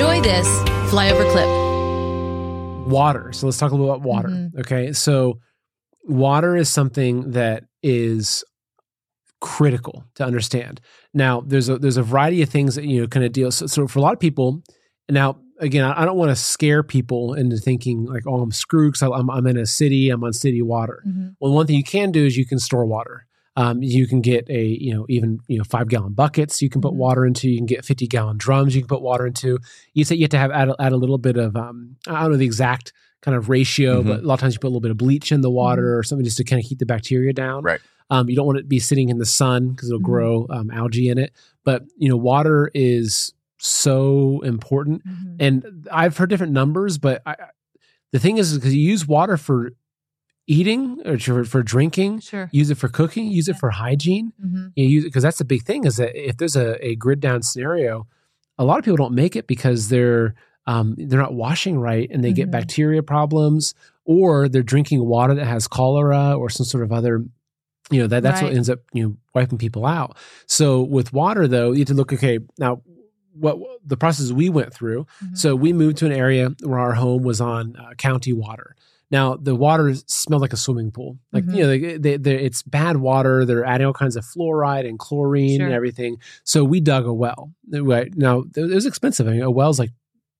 Enjoy this flyover clip. water. So let's talk a little about water. Mm-hmm. Okay. So water is something that is critical to understand. Now, there's a there's a variety of things that you know kind of deal. So, so for a lot of people, now again, I I don't want to scare people into thinking like, oh, I'm screwed because I'm I'm in a city, I'm on city water. Mhm. Well, one thing you can do is you can store water. Um, you can get a you know even you know five gallon buckets you can put Mhm. water into. You can get fifty gallon drums you can put water into. You say you have to have add a, add a little bit of um, I don't know the exact kind of ratio, Mhm. but a lot of times you put a little bit of bleach in the water or something just to kind of keep the bacteria down. Right. Um, you don't want it to be sitting in the sun because it'll Mhm. grow um, algae in it. But you know, water is so important, Mhm. and I've heard different numbers, but I- the thing is, because you use water for eating or for, for drinking, Sure. use it for cooking, use it for hygiene. hmm You use it because that's the big thing is that if there's a, a grid down scenario, a lot of people don't make it because they're um, they're not washing right and they get Mhm. bacteria problems or they're drinking water that has cholera or some sort of other you know that that's what ends up you know wiping people out so with water though you have to look okay now what the process we went through Mhm. so we moved to an area where our home was on uh, county water. Now the water smelled like a swimming pool. Like Mhm. you know, they, they, they, it's bad water. They're adding all kinds of fluoride and chlorine Sure. and everything. So we dug a well. Right now it was expensive. I mean, a well's like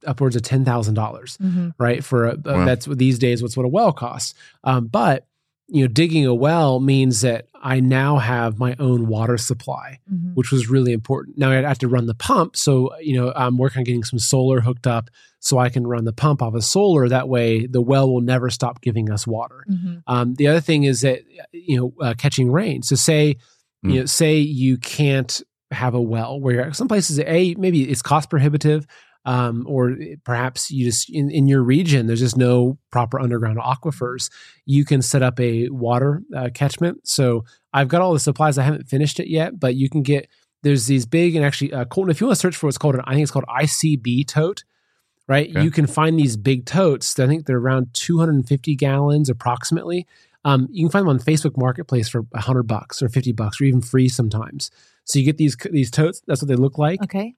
upwards of ten thousand dollars Mhm. right? For a, Wow. that's these days what's what a well costs. Um, but you know, digging a well means that I now have my own water supply, Mhm. which was really important. Now I have to run the pump, so you know I'm working on getting some solar hooked up so I can run the pump off of solar. That way, the well will never stop giving us water. Mhm. Um, the other thing is that you know uh, catching rain. So say Mm. you know say you can't have a well where you're, some places a maybe it's cost prohibitive. Um, or perhaps you just in, in your region there's just no proper underground aquifers. You can set up a water uh, catchment. So i've got all the supplies. I haven't finished it yet but you can get there's these big and actually uh, Colton, if you want to search for what's called an i think it's called icb tote right? Okay. you can find these big totes i think they're around 250 gallons approximately. Um, you can find them on facebook marketplace for 100 bucks or 50 bucks or even free sometimes. So you get these these totes. That's what they look like. Okay.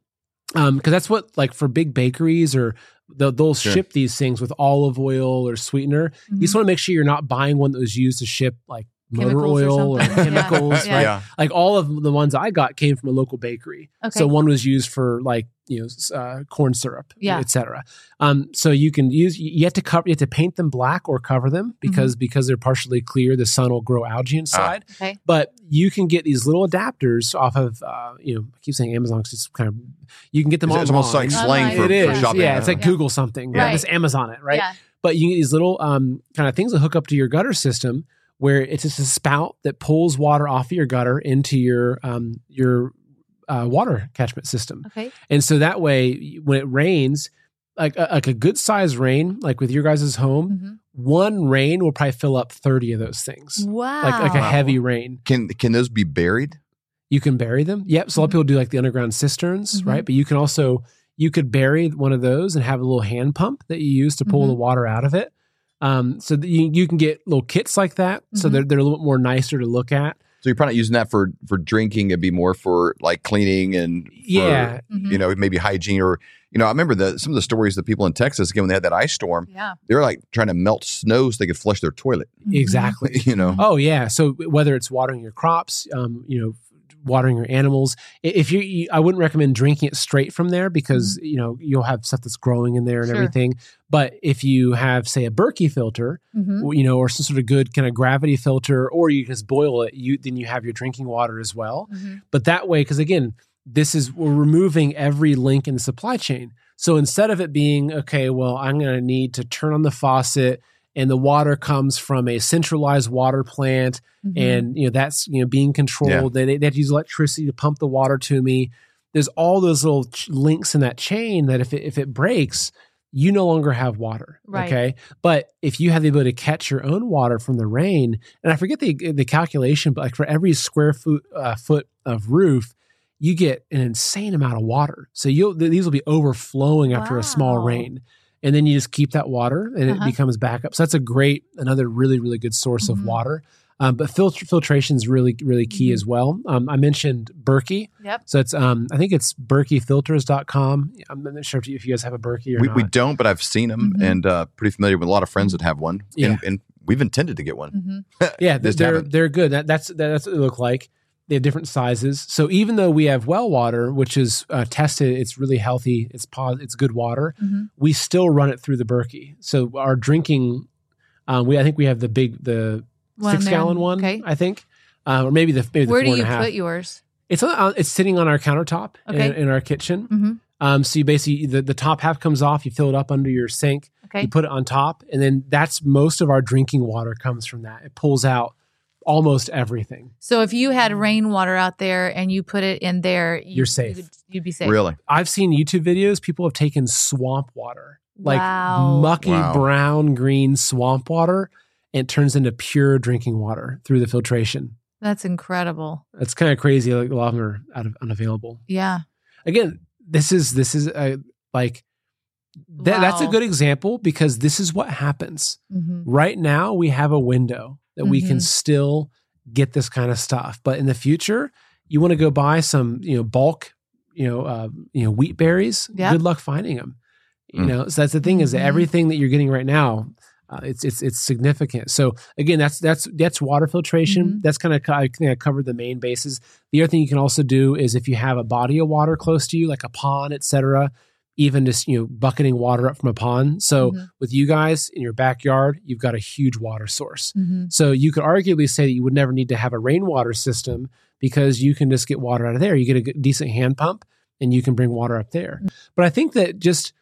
Um because that's what like for big bakeries or they'll, they'll Sure. ship these things with olive oil or sweetener you just Mhm. want to make sure you're not buying one that was used to ship like motor Chemicals or oil or, chemicals Yeah. right Yeah. like all of the ones I got came from a local bakery. Okay. So one was used for like you know uh, corn syrup, Yeah. etc. Um, so you can use you have to cover you have to paint them black or cover them Mm-hmm. because because they're partially clear, the sun will grow algae inside. Okay. But you can get these little adapters off of uh, you know I keep saying Amazon because it's kind of you can get them It's, it's almost like slang Online. for, it is, for shopping. yeah. It's like Yeah. Google something, right? Right. Just Amazon it, right? Yeah. but you get these little um, kind of things that hook up to your gutter system where it's just a spout that pulls water off of your gutter into your um, your uh, water catchment system Okay. and so that way when it rains like a, like a good sized rain like with your guys' home Mhm. one rain will probably fill up 30 of those things Wow. like like a Wow. heavy rain Can can those be buried? you can bury them yep so a lot of Mhm. people do like the underground cisterns Mhm. right but you can also you could bury one of those and have a little hand pump that you use to pull Mhm. the water out of it um, so that you, you can get little kits like that so Mhm. they're, they're a little bit more nicer to look at So you're probably not using that for for drinking. It'd be more for like cleaning and for, yeah Mhm. you know maybe hygiene or you know I remember the some of the stories that people in Texas again when they had that ice storm Yeah. they were like trying to melt snow so they could flush their toilet. Mhm. exactly You know. Oh yeah. So whether it's watering your crops, um, you know, watering your animals, if you, you I wouldn't recommend drinking it straight from there because you know you'll have stuff that's growing in there and Mm-hmm. Sure. everything. But if you have, say, a Berkey filter, Mhm. you know, or some sort of good kind of gravity filter, or you just boil it, you then you have your drinking water as well. Mhm. But that way, because again, this is we're removing every link in the supply chain. So instead of it being okay, well, I'm going to need to turn on the faucet and the water comes from a centralized water plant Mhm. and you know that's you know being controlled. They, they have to use electricity to pump the water to me. There's all those little ch- links in that chain that if it, if it breaks, you no longer have water. Right. Okay, but if you have the ability to catch your own water from the rain, and I forget the the calculation, but like for every square foot uh, foot of roof, you get an insane amount of water. So you'll th- these will be overflowing after a small rain. And then you just keep that water and Uh-huh. it becomes backup. So that's a great, another really, really good source Mhm. of water. Um, but filtr- filtration is really, really key Mhm. as well. Um, I mentioned Berkey. Yep. So it's, um, I think it's berkeyfilters.com. I'm not sure if you, if you guys have a Berkey or We, not. we don't, but I've seen them Mhm. and uh, pretty familiar with a lot of friends that have one. Yeah. And, and we've intended to get one. hmm yeah, they're haven't. they're good. That, that's that's what they look like. They have different sizes. So even though we have well water, which is uh, tested, it's really healthy. It's pos- it's good water. hmm We still run it through the Berkey. So our drinking, um, we I think we have the big the One six there. gallon one. Okay. I think, uh, or maybe the maybe the Where four do you and a half. put yours? It's on, it's sitting on our countertop Okay. in, in our kitchen. hmm Um, so you basically the, the top half comes off. You fill it up under your sink. Okay. You put it on top, and then that's most of our drinking water comes from that. It pulls out almost everything. So if you had rainwater out there and you put it in there, you, You're safe. You'd, you'd be safe. Really? I've seen YouTube videos. People have taken swamp water, like Wow. mucky Wow. brown green swamp water, and it turns into pure drinking water through the filtration. That's incredible. That's kind of crazy. Like a lot of them are out of, unavailable. Yeah. Again, this is this is a, like that, that's a good example because this is what happens hmm right now. We have a window that we can Mhm. still get this kind of stuff, but in the future, you want to go buy some you know bulk you know uh, you know wheat berries. Yeah. Good luck finding them. You Mm. know, so that's the thing is that Mhm. everything that you're getting right now. Uh, it's it's it's significant. So again, that's that's that's water filtration. Mhm. That's kind of I think I covered the main bases. The other thing you can also do is if you have a body of water close to you, like a pond, etc., even just you know bucketing water up from a pond. So Mhm. with you guys in your backyard, you've got a huge water source. hmm So you could arguably say that you would never need to have a rainwater system because you can just get water out of there. You get a decent hand pump and you can bring water up there. But I think that just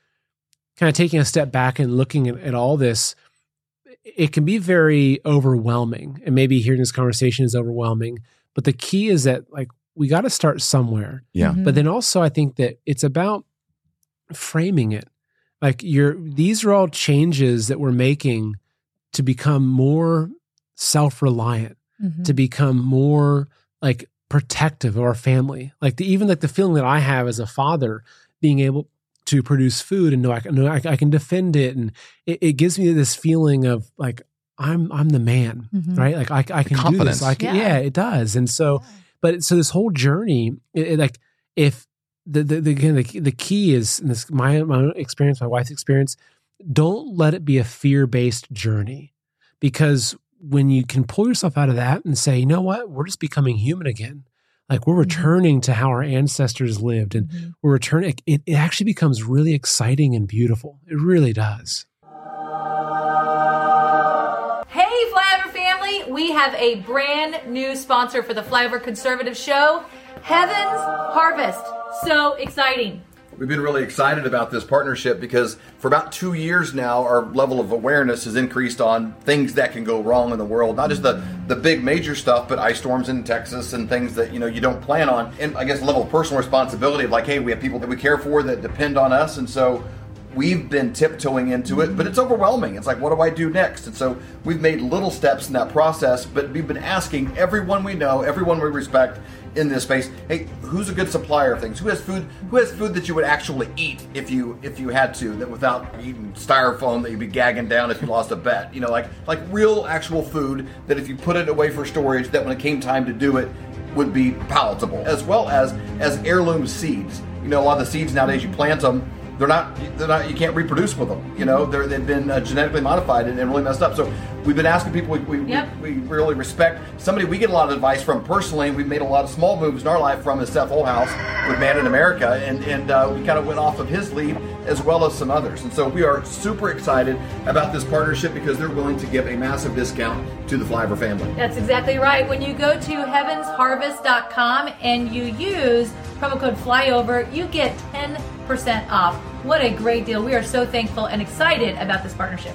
kind of taking a step back and looking at, at all this, it can be very overwhelming. And maybe hearing this conversation is overwhelming. But the key is that like we got to start somewhere. Yeah. Mm-hmm. But then also I think that it's about framing it. Like you're these are all changes that we're making to become more self-reliant, Mhm. to become more like protective of our family. Like the, even like the feeling that I have as a father being able to produce food and know I can know I, I can defend it and it, it gives me this feeling of like I'm I'm the man, Mhm. right? Like I, I can do this. I can, Yeah. yeah, it does. And so but so this whole journey it, it, like if the the, the again the, the key is and this my my own experience my wife's experience don't let it be a fear-based journey because when you can pull yourself out of that and say you know what we're just becoming human again like we're Mhm. returning to how our ancestors lived and Mhm. we're returning it, it actually becomes really exciting and beautiful it really does Hey, Flyover family! We have a brand new sponsor for the Flyover Conservative Show Heaven's Harvest. So exciting! We've been really excited about this partnership because for about two years now, our level of awareness has increased on things that can go wrong in the world. Not just the, the big major stuff, but ice storms in Texas and things that you know you don't plan on. And I guess level of personal responsibility of like, hey, we have people that we care for that depend on us, and so we've been tiptoeing into it, but it's overwhelming. It's like, what do I do next? And so we've made little steps in that process, but we've been asking everyone we know, everyone we respect in this space, hey, who's a good supplier of things? Who has food? Who has food that you would actually eat if you if you had to, that without eating styrofoam that you'd be gagging down if you lost a bet? You know, like like real actual food that if you put it away for storage, that when it came time to do it, would be palatable, as well as as heirloom seeds. You know, a lot of the seeds nowadays you plant them they're not they're not you can't reproduce with them you know they're, they've been uh, genetically modified and, and really messed up so we've been asking people we, we, Yep. we, we really respect somebody we get a lot of advice from personally we've made a lot of small moves in our life from is seth Holehouse with man in america and, and uh, we kind of went off of his lead as well as some others and so we are super excited about this partnership because they're willing to give a massive discount to the flyover family That's exactly right. When you go to heavensharvest.com and you use promo code FLYOVER, you get 10% off. What a great deal. We are so thankful and excited about this partnership.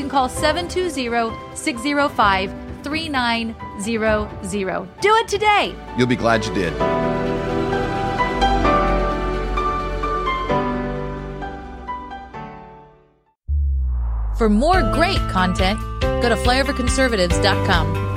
can call 720 605 3900. Do it today. You'll be glad you did. For more great content, go to flyoverconservatives.com.